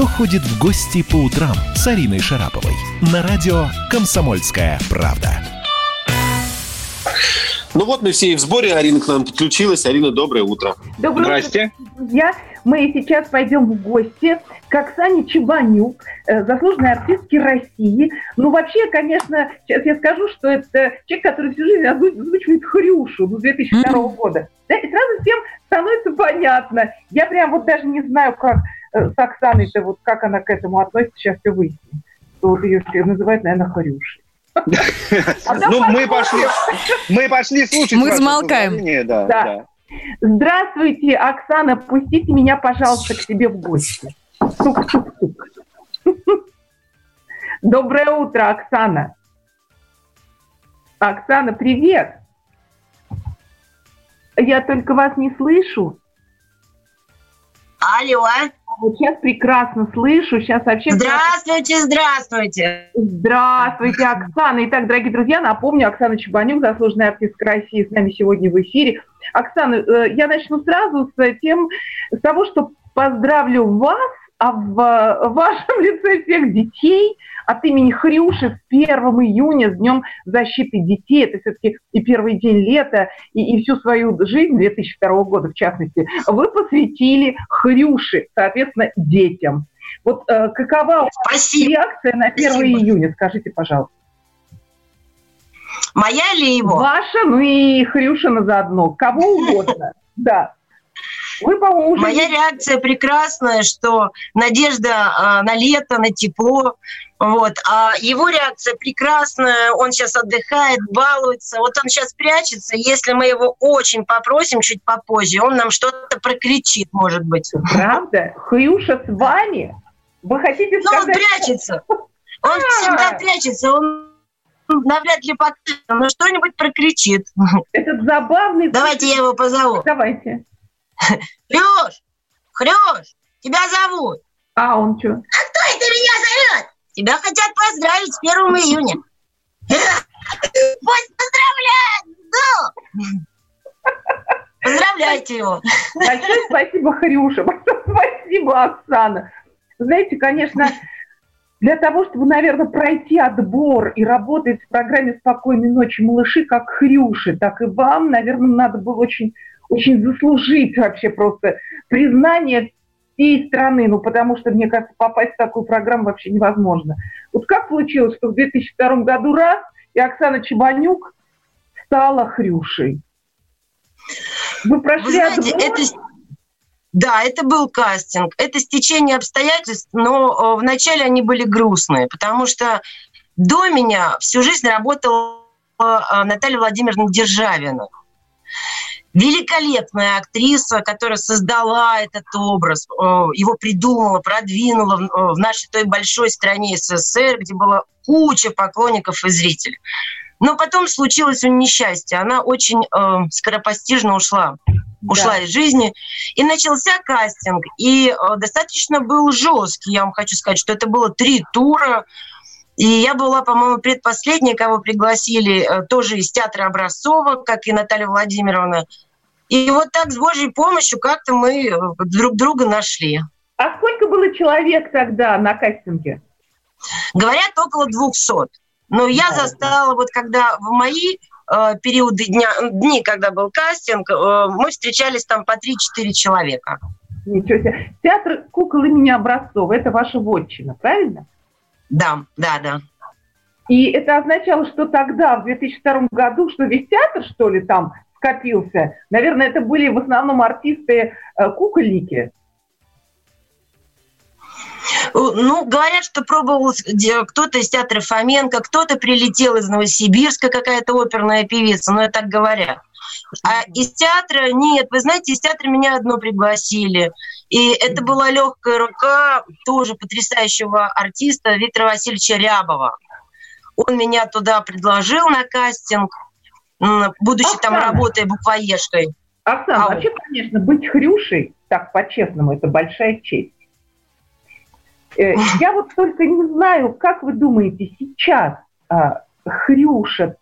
«Кто ходит в гости по утрам» с Ариной Шараповой на радио «Комсомольская правда». Ну вот мы все и в сборе. Арина к нам подключилась. Арина, доброе утро. Доброе Здрасте. утро, друзья. Мы сейчас пойдем в гости к Оксане Чебанюк, э, заслуженной артистке России. Ну, вообще, конечно, сейчас я скажу, что это человек, который всю жизнь озвучивает Хрюшу ну, 2002 mm-hmm. года. Да, и сразу всем становится понятно. Я прям вот даже не знаю, как с Оксаной-то, вот как она к этому относится, сейчас все выясним. Что вот ее называют, наверное, Хрюшей. Ну, мы пошли, мы пошли слушать. Мы замолкаем. Да, да. Здравствуйте, Оксана, пустите меня, пожалуйста, к себе в гости. Тук-тук-тук. Доброе утро, Оксана. Оксана, привет. Я только вас не слышу. Алло. Вот сейчас прекрасно слышу. Сейчас вообще... Здравствуйте, здравствуйте. Здравствуйте, Оксана. Итак, дорогие друзья, напомню, Оксана Чебанюк, заслуженная артистка России, с нами сегодня в эфире. Оксана, э, я начну сразу с тем, с того, что поздравлю вас, а в вашем лице всех детей от имени Хрюши с 1 июня, с Днем защиты детей. Это все-таки и первый день лета, и, и всю свою жизнь, 2002 года в частности, вы посвятили Хрюши, соответственно, детям. Вот э, какова Спасибо. реакция на 1 Спасибо. июня, скажите, пожалуйста. Моя или его? Ваша, ну и Хрюшина заодно. Кого угодно. Да. Вы, по-моему, уже... Моя реакция прекрасная, что надежда э, на лето, на тепло. Вот. А его реакция прекрасная, он сейчас отдыхает, балуется. Вот он сейчас прячется. Если мы его очень попросим чуть попозже, он нам что-то прокричит, может быть. Правда? Хрюша с вами? Вы хотите сказать... Ну, он прячется. Он всегда прячется. Он навряд ли покажет, но что-нибудь прокричит. Этот забавный... Давайте я его позову. Давайте. Хрюш! Хрюш! Тебя зовут. А он что? А кто это меня зовет? Тебя хотят поздравить с 1 июня. Пусть поздравляют! Ну! Поздравляйте его. Большое спасибо, Хрюша. Большое спасибо, Оксана. Знаете, конечно, для того, чтобы, наверное, пройти отбор и работать в программе «Спокойной ночи, малыши», как Хрюши, так и вам, наверное, надо было очень, очень заслужить вообще просто признание всей страны, ну, потому что, мне кажется, попасть в такую программу вообще невозможно. Вот как получилось, что в 2002 году раз, и Оксана Чебанюк стала Хрюшей? Вы прошли Вы знаете, отбор? это да, это был кастинг. Это стечение обстоятельств, но э, вначале они были грустные, потому что до меня всю жизнь работала э, Наталья Владимировна Державина. Великолепная актриса, которая создала этот образ, э, его придумала, продвинула в нашей той большой стране СССР, где была куча поклонников и зрителей. Но потом случилось у нее несчастье. Она очень э, скоропостижно ушла ушла да. из жизни. И начался кастинг. И э, достаточно был жесткий. Я вам хочу сказать, что это было три тура. И я была, по-моему, предпоследняя, кого пригласили э, тоже из театра Образцова, как и Наталья Владимировна. И вот так с Божьей помощью как-то мы э, друг друга нашли. А сколько было человек тогда на кастинге? Говорят, около 200. Но я застала, вот когда в мои э, периоды дня, дни, когда был кастинг, э, мы встречались там по 3-4 человека. Ничего себе. Театр кукол имени Образцова – это ваша вотчина, правильно? Да, да, да. И это означало, что тогда, в 2002 году, что весь театр, что ли, там скопился? Наверное, это были в основном артисты-кукольники. Э, ну, говорят, что пробовал кто-то из театра Фоменко, кто-то прилетел из Новосибирска, какая-то оперная певица, но это так говорят. А из театра нет. Вы знаете, из театра меня одно пригласили. И это была легкая рука тоже потрясающего артиста Виктора Васильевича Рябова. Он меня туда предложил на кастинг, будучи Оксана. там работая буквоежкой. Оксана, а вообще, конечно, быть хрюшей, так по-честному, это большая честь. Э, я вот только не знаю, как вы думаете, сейчас а, Хрюша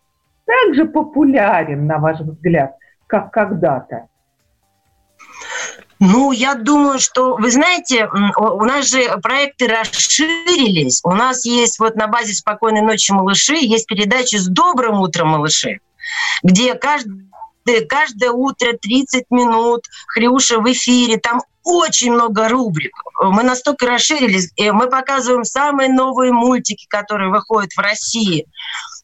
так же популярен, на ваш взгляд, как когда-то? Ну, я думаю, что, вы знаете, у нас же проекты расширились. У нас есть вот на базе «Спокойной ночи, малыши» есть передача «С добрым утром, малыши», где каждый каждое утро 30 минут, Хрюша в эфире, там очень много рубрик. Мы настолько расширились, и мы показываем самые новые мультики, которые выходят в России.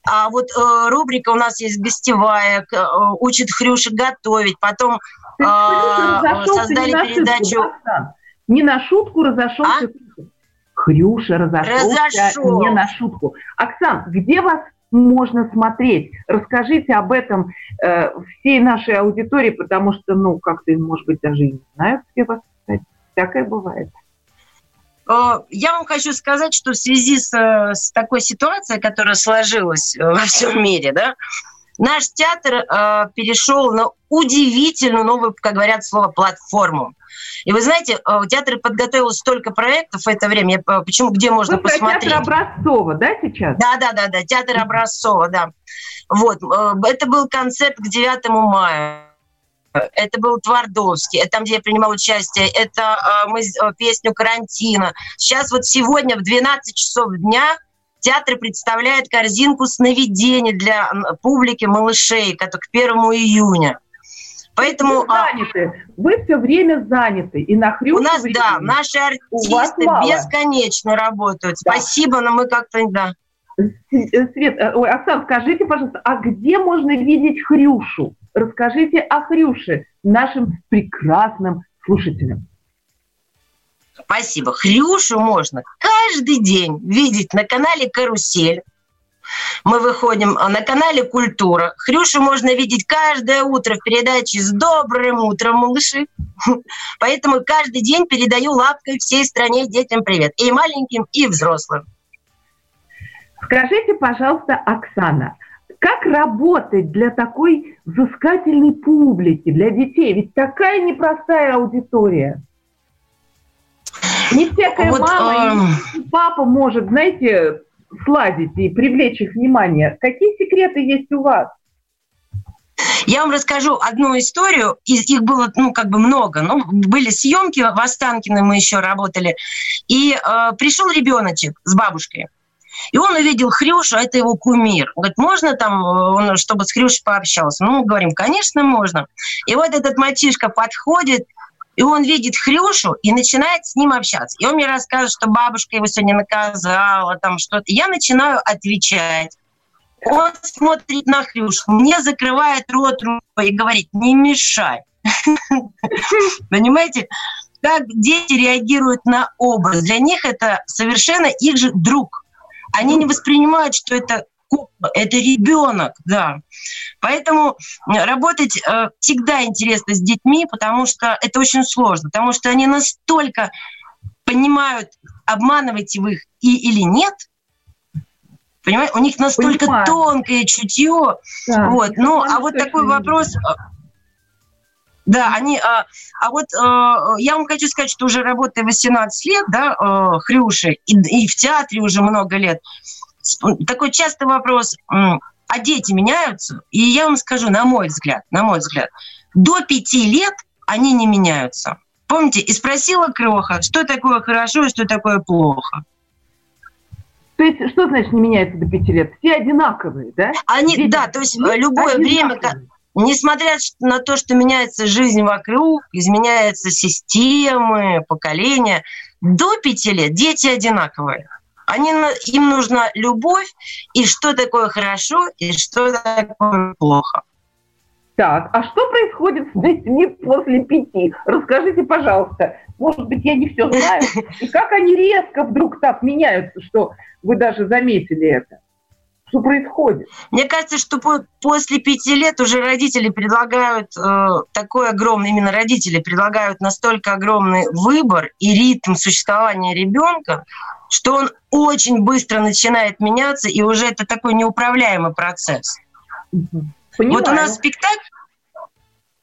А вот э, рубрика у нас есть гостевая, э, учит Хрюша готовить, потом э, создали не передачу... Шутку, не на шутку разошелся. А? Хрюша разошелся Разошел. не на шутку. Оксан, где вас можно смотреть? Расскажите об этом э, всей нашей аудитории, потому что, ну, как-то, может быть, даже и не знают, где вас сказать. Всякое бывает. Э, я вам хочу сказать, что в связи с, э, с такой ситуацией, которая сложилась э, во всем мире, да, наш театр э, перешел на удивительную новую, как говорят, слово платформу. И вы знаете, театр подготовил столько проектов в это время. Я, почему, где можно вы посмотреть? Театр Образцова, да, сейчас? Да, да, да, да, театр Образцова, да. Вот, это был концерт к 9 мая это был Твардовский, это там, где я принимал участие, это э, мы э, песню «Карантина». Сейчас вот сегодня в 12 часов дня театр представляет корзинку сновидений для публики малышей, как к 1 июня. Поэтому вы а, заняты. Вы все время заняты. И на У нас, времени. да, наши артисты бесконечно работают. Да. Спасибо, но мы как-то, да. Свет, э, ой, Оксан, скажите, пожалуйста, а где можно видеть Хрюшу? Расскажите о Хрюше нашим прекрасным слушателям. Спасибо. Хрюшу можно каждый день видеть на канале «Карусель». Мы выходим на канале «Культура». Хрюшу можно видеть каждое утро в передаче «С добрым утром, малыши». Поэтому каждый день передаю лапкой всей стране детям привет. И маленьким, и взрослым. Скажите, пожалуйста, Оксана, как работать для такой взыскательной публики, для детей? Ведь такая непростая аудитория. Не всякая вот, мама э... и папа может, знаете, сладить и привлечь их внимание. Какие секреты есть у вас? Я вам расскажу одну историю. Из, их было, ну, как бы много. Ну, были съемки в Останкино, мы еще работали. И э, пришел ребеночек с бабушкой. И он увидел Хрюшу, это его кумир. Говорит, можно там, он, чтобы с Хрюшей пообщался? Ну, мы говорим, конечно, можно. И вот этот мальчишка подходит, и он видит Хрюшу и начинает с ним общаться. И он мне рассказывает, что бабушка его сегодня наказала, там что-то. Я начинаю отвечать. Он смотрит на Хрюшу, мне закрывает рот рукой и говорит, не мешай. Понимаете? Как дети реагируют на образ. Для них это совершенно их же друг. Они не воспринимают, что это это ребенок, да. Поэтому работать э, всегда интересно с детьми, потому что это очень сложно, потому что они настолько понимают, обманываете вы их и, или нет, понимаете, у них настолько Понимаю. тонкое чутье. Да. Вот. Ну, а вот такой вопрос, да, они, а, а вот а, я вам хочу сказать, что уже работая 18 лет, да, а, Хрюши, и, и в театре уже много лет, такой частый вопрос, а дети меняются? И я вам скажу, на мой взгляд, на мой взгляд, до пяти лет они не меняются. Помните, и спросила Кроха, что такое хорошо и что такое плохо. То есть, что значит не меняется до пяти лет? Все одинаковые, да? Они, Дети, да, то есть любое время, Несмотря на то, что меняется жизнь вокруг, изменяются системы, поколения, до пяти лет дети одинаковые. Они, им нужна любовь, и что такое хорошо, и что такое плохо. Так, а что происходит с детьми после пяти? Расскажите, пожалуйста. Может быть, я не все знаю. И как они резко вдруг так меняются, что вы даже заметили это? Что происходит? Мне кажется, что по после пяти лет уже родители предлагают э, такой огромный, именно родители предлагают настолько огромный выбор и ритм существования ребенка, что он очень быстро начинает меняться, и уже это такой неуправляемый процесс. Понимаю. Вот у нас спектакль,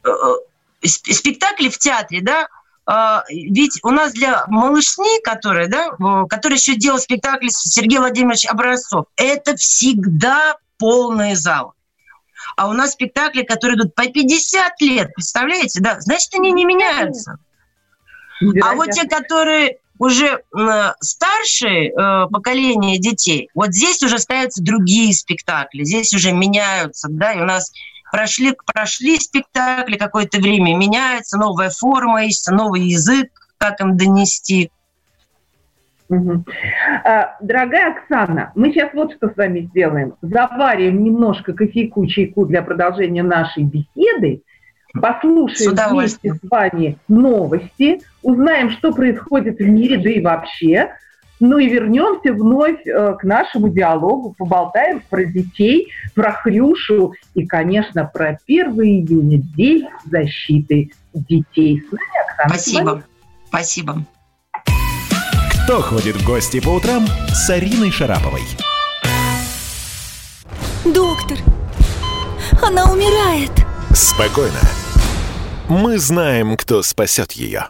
э, э спектакли в театре, да, ведь у нас для малышни, которые, да, которые еще делал спектакль Сергей Владимирович Образцов, это всегда полный зал. А у нас спектакли, которые идут по 50 лет, представляете, да, значит, они не меняются. А вот те, которые уже старшее э, поколение детей, вот здесь уже ставятся другие спектакли, здесь уже меняются, да, и у нас прошли, прошли спектакли какое-то время, меняется новая форма, ищется новый язык, как им донести. Угу. Дорогая Оксана, мы сейчас вот что с вами сделаем. Заварим немножко кофейку, чайку для продолжения нашей беседы, послушаем с вместе с вами новости, узнаем, что происходит в мире, да и вообще, ну и вернемся вновь э, к нашему диалогу, поболтаем про детей, про Хрюшу и, конечно, про 1 июня, День защиты детей. С нами Оксана. Спасибо. Спасибо. Кто ходит в гости по утрам с Ариной Шараповой? Доктор, она умирает. Спокойно. Мы знаем, кто спасет ее.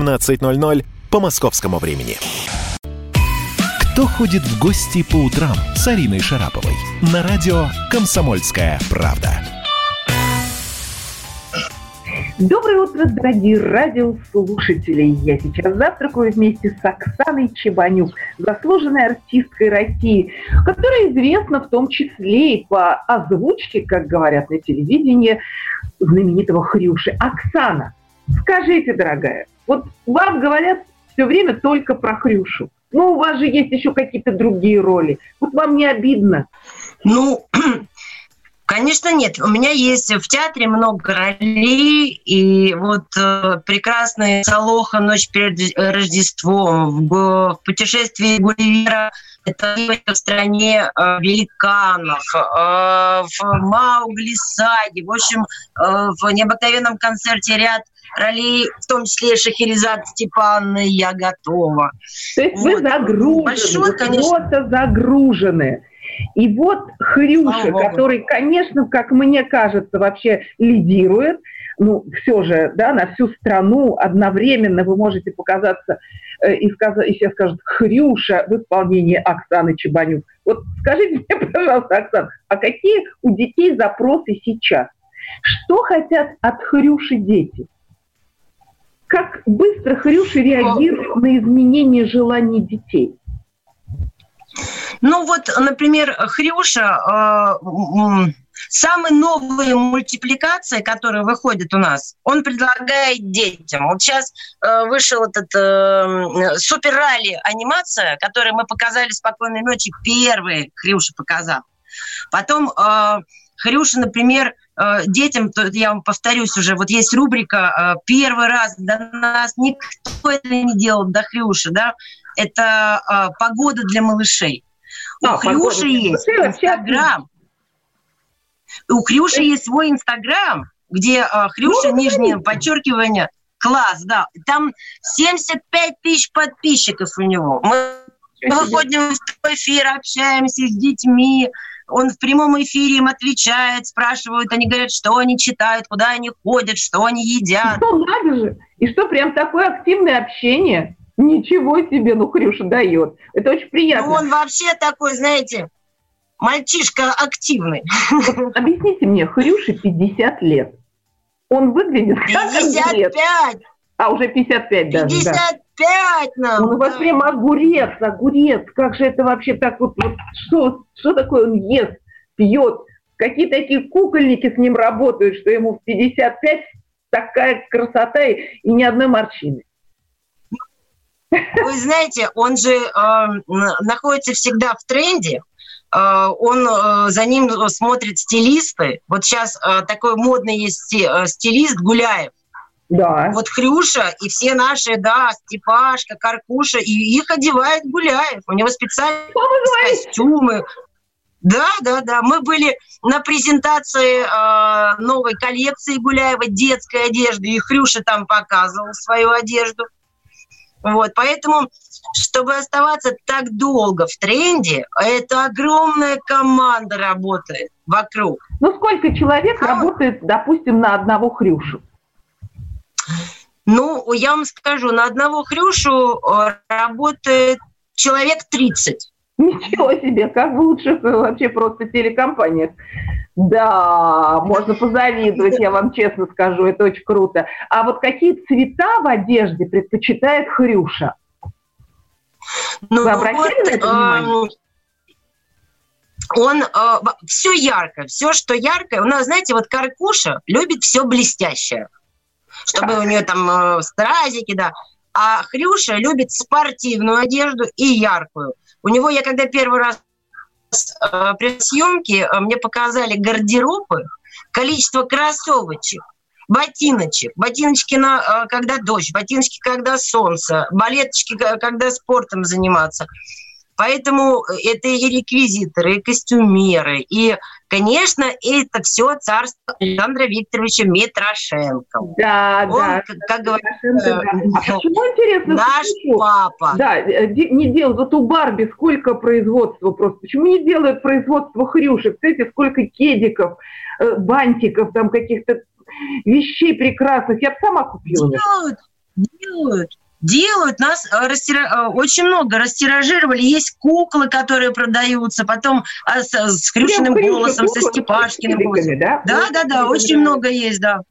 17.00 по московскому времени. Кто ходит в гости по утрам с Ариной Шараповой? На радио «Комсомольская правда». Доброе утро, дорогие радиослушатели! Я сейчас завтракаю вместе с Оксаной Чебанюк, заслуженной артисткой России, которая известна в том числе и по озвучке, как говорят на телевидении, знаменитого Хрюши. Оксана, скажите, дорогая, вот вам говорят все время только про Хрюшу. Ну, у вас же есть еще какие-то другие роли. Вот вам не обидно? Ну, Конечно, нет. У меня есть в театре много ролей, и вот э, прекрасный Солоха «Ночь перед Рождеством», в, в путешествии Гулливера это в стране э, великанов, э, в Маугли Саге, в общем, э, в необыкновенном концерте ряд ролей, в том числе Шахерезад Степановны «Я готова». То есть вот. вы загружены, Большой, конечно. просто загружены. И вот Хрюша, который, конечно, как мне кажется, вообще лидирует, ну, все же, да, на всю страну одновременно вы можете показаться э, и, сказать, и сейчас скажут Хрюша в исполнении Оксаны Чебанюк. Вот скажите мне, пожалуйста, Оксана, а какие у детей запросы сейчас? Что хотят от Хрюши дети? Как быстро Хрюша реагирует на изменения желаний детей? Ну вот, например, Хрюша, э, самые новые мультипликации, которые выходят у нас, он предлагает детям. Вот сейчас э, вышел этот э, Супер Ралли анимация, которую мы показали «Спокойной ночи», первый Хрюша показал. Потом э, Хрюша, например, э, детям, я вам повторюсь уже, вот есть рубрика «Первый раз до нас никто это не делал, до Хрюши», да, это «Погода для малышей». У Хрюши есть Инстаграм. У Хрюши есть свой Инстаграм, где Хрюша, ну, нижнее подчеркивание, класс, да. Там 75 тысяч подписчиков у него. Мы выходим в эфир, общаемся с детьми, он в прямом эфире им отвечает, спрашивают, они говорят, что они читают, куда они ходят, что они едят. Ну, надо же! И что, прям такое активное общение? Ничего себе, ну Хрюша дает. Это очень приятно. Ну, он вообще такой, знаете, мальчишка активный. Объясните мне, Хрюше 50 лет. Он выглядит 55! А, уже 55 даже, 55 да. нам! Он у вас прям огурец, огурец. Как же это вообще так вот, вот что, что такое он ест, пьет? Какие такие кукольники с ним работают, что ему в 55 такая красота и, и ни одной морщины. Вы знаете, он же э, находится всегда в тренде. Э, он э, за ним смотрит стилисты. Вот сейчас э, такой модный есть стилист Гуляев. Да. Вот Хрюша и все наши, да, Степашка, Каркуша, и их одевает Гуляев. У него специальные костюмы. Да, да, да. Мы были на презентации э, новой коллекции Гуляева детской одежды, и Хрюша там показывал свою одежду. Вот, поэтому, чтобы оставаться так долго в тренде, это огромная команда работает вокруг. Ну, сколько человек а... работает, допустим, на одного хрюшу? Ну, я вам скажу, на одного хрюшу э, работает человек 30. Ничего себе, как лучше вообще просто телекомпания. Да, можно позавидовать, я вам честно скажу, это очень круто. А вот какие цвета в одежде предпочитает Хрюша? Ну, Вы обратили вот, на это внимание? он э, все ярко, все, что яркое. У нас, знаете, вот Каркуша любит все блестящее, чтобы у нее там э, стразики, да. А Хрюша любит спортивную одежду и яркую. У него я когда первый раз э, при съемке э, мне показали гардеробы, количество кроссовочек, ботиночек, ботиночки, на, э, когда дождь, ботиночки, когда солнце, балеточки, когда спортом заниматься. Поэтому это и реквизиторы, и костюмеры, и, конечно, это все царство Александра Викторовича Митрошенко. Да, Он, да. Как, как говорят, да. а почему интересно? Наш почему? папа. Да, э, не делают. Вот у Барби сколько производства просто. Почему не делают производство хрюшек? Смотрите, сколько кедиков, э, бантиков, там каких-то вещей прекрасных. Я бы сама купила. Делают, делают делают, нас э, растира... Э, очень много растиражировали. Есть куклы, которые продаются, потом а, с, с Хрюшиным голосом, со Степашкиным голосом. Да, да, да, да, очень много есть, да.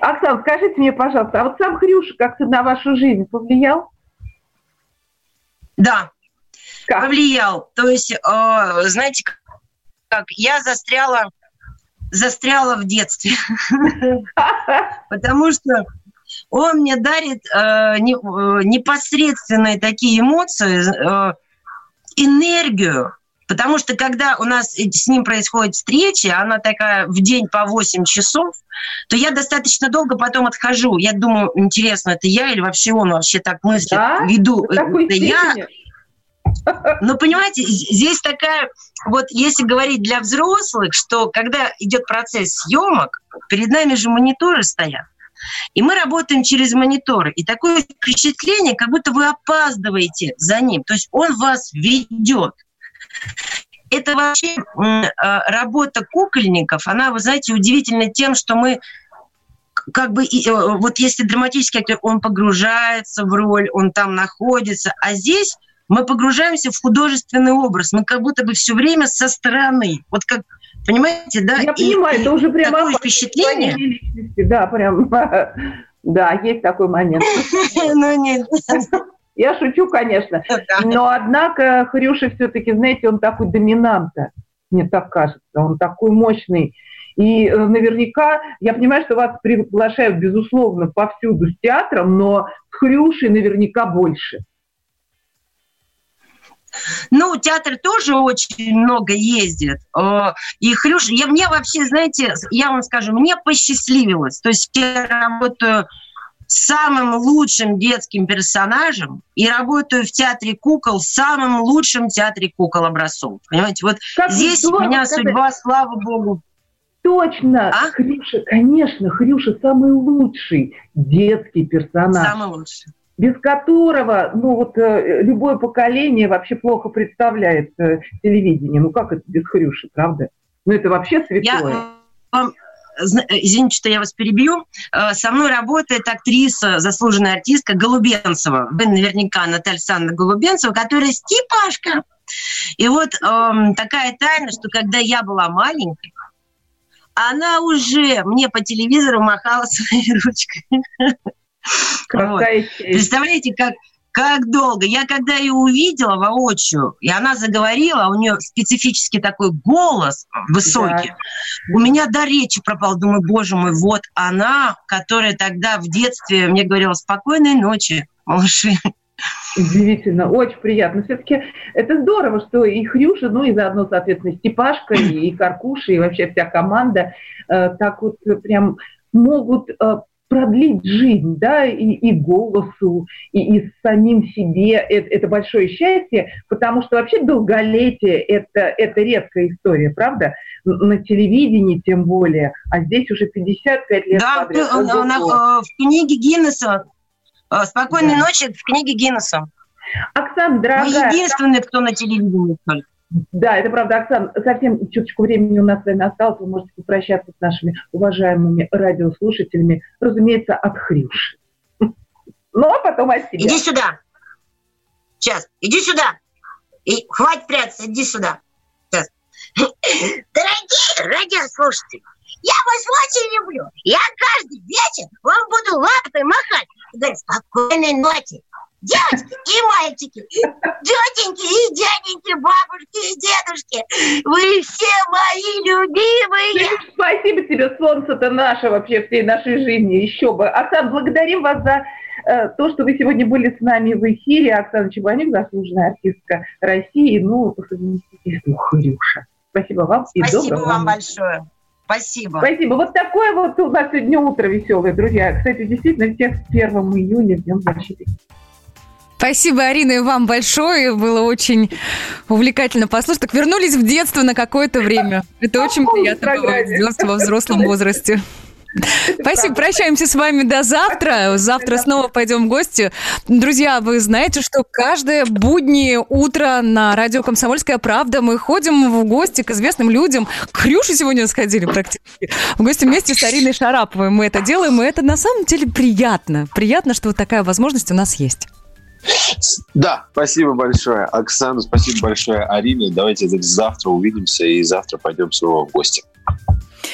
Оксана, скажите мне, пожалуйста, а вот сам Хрюша как-то на вашу жизнь повлиял? Да, как? повлиял. То есть, э, знаете, как я застряла застряла в детстве. Потому что он мне дарит э, не, э, непосредственные такие эмоции, э, энергию, Потому что когда у нас с ним происходит встреча, она такая в день по 8 часов, то я достаточно долго потом отхожу. Я думаю, интересно, это я или вообще он вообще так мыслит, да? веду. Это я. Но понимаете, здесь такая, вот если говорить для взрослых, что когда идет процесс съемок, перед нами же мониторы стоят. И мы работаем через мониторы. И такое впечатление, как будто вы опаздываете за ним. То есть он вас ведет. Это вообще а, работа кукольников, она, вы знаете, удивительна тем, что мы как бы, э, вот если драматический актер, он погружается в роль, он там находится, а здесь мы погружаемся в художественный образ, мы как будто бы все время со стороны, вот как Понимаете, да? Я и, понимаю, это уже прямо такое впечатление. Личности. Да, прям, да, есть такой момент. Ну, нет. Я шучу, конечно. Но, однако, Хрюша все-таки, знаете, он такой доминанта, мне так кажется. Он такой мощный. И э, наверняка, я понимаю, что вас приглашают, безусловно, повсюду с театром, но с Хрюшей наверняка больше. Ну, театр тоже очень много ездит. Э, и Хрюш, я, мне вообще, знаете, я вам скажу, мне посчастливилось. То есть я работаю самым лучшим детским персонажем и работаю в театре кукол, самым лучшим театре кукол образцов. Понимаете, вот как здесь у меня сказать? судьба, слава богу. Точно, а? Хрюша, конечно, Хрюша самый лучший детский персонаж. Самый лучший без которого, ну вот э, любое поколение вообще плохо представляет э, телевидение. Ну как это без Хрюши, правда? Ну это вообще святое. Я вам извините, что я вас перебью, э, со мной работает актриса, заслуженная артистка Голубенцева. Вы наверняка Наталья Александровна Голубенцева, которая Степашка. И вот эм, такая тайна, что когда я была маленькой, она уже мне по телевизору махала своей ручкой. Вот. Представляете, как, как долго. Я когда ее увидела воочию, и она заговорила, у нее специфический такой голос высокий, да. у меня до речи пропал. Думаю, боже мой, вот она, которая тогда в детстве мне говорила «спокойной ночи, малыши». Удивительно, очень приятно. Все-таки это здорово, что и Хрюша, ну и заодно, соответственно, Степашка, и, Каркуша, и вообще вся команда э, так вот прям могут э, продлить жизнь, да, и, и голосу, и, и самим себе. Это, это большое счастье, потому что вообще долголетие это, это редкая история, правда? На телевидении тем более, а здесь уже 55 лет. Да, подряд. в книге Гиннесса Э, Спокойной да. ночи в книге Гиннесса. Оксана, дорогая... Мы единственные, кто на телевидении только. Да, это правда, Оксана. Совсем чуточку времени у нас с вами осталось. Вы можете попрощаться с нашими уважаемыми радиослушателями. Разумеется, от Хрюши. Ну, а потом от себя. Иди сюда. Сейчас, иди сюда. И хватит прятаться, иди сюда. Сейчас. Дорогие радиослушатели, я вас очень люблю. Я каждый вечер вам буду лапой махать. Говорит, спокойной ночи. Девочки и мальчики, тетеньки и дяденьки, бабушки и дедушки, вы все мои любимые. Спасибо тебе, солнце-то наше вообще всей нашей жизни, еще бы. Оксана, благодарим вас за э, то, что вы сегодня были с нами в эфире. Оксана Чебанюк, заслуженная артистка России, ну, по совместительству Хрюша. Спасибо вам и Спасибо доброго вам большое. Спасибо. Спасибо. Вот такое вот у нас сегодня утро веселое, друзья. Кстати, действительно, всех с 1 июня Днем защиты. Спасибо, Арина, и вам большое. Было очень увлекательно послушать. Так вернулись в детство на какое-то время. Это очень приятно бывает сделать во взрослом возрасте. Спасибо, прощаемся с вами до завтра. Завтра снова пойдем в гости. Друзья, вы знаете, что каждое буднее утро на радио «Комсомольская правда» мы ходим в гости к известным людям. К Хрюше сегодня сходили практически. В гости вместе с Ариной Шараповой мы это делаем, и это на самом деле приятно. Приятно, что вот такая возможность у нас есть. Да, спасибо большое, Оксана, спасибо большое, Арине. Давайте завтра увидимся и завтра пойдем снова в гости.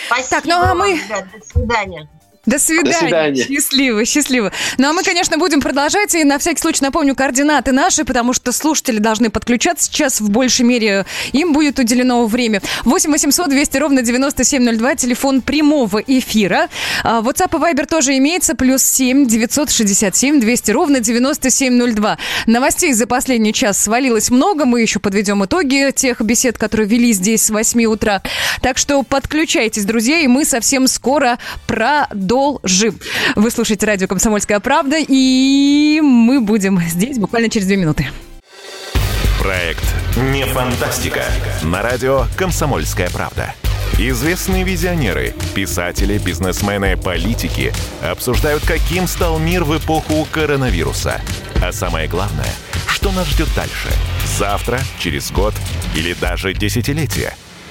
Спасибо так, ну а мы... Ребят, до свидания. До свидания. До свидания. Счастливо, счастливо. Ну а мы, конечно, будем продолжать. И на всякий случай напомню координаты наши, потому что слушатели должны подключаться сейчас в большей мере. Им будет уделено время. 8 800 200 ровно 9702, телефон прямого эфира. А, WhatsApp и Viber тоже имеется. Плюс 7 967 200 ровно 9702. Новостей за последний час свалилось много. Мы еще подведем итоги тех бесед, которые вели здесь с 8 утра. Так что подключайтесь, друзья, и мы совсем скоро продолжим продолжим. Вы слушаете радио «Комсомольская правда», и мы будем здесь буквально через две минуты. Проект «Не фантастика» на радио «Комсомольская правда». Известные визионеры, писатели, бизнесмены, политики обсуждают, каким стал мир в эпоху коронавируса. А самое главное, что нас ждет дальше? Завтра, через год или даже десятилетие –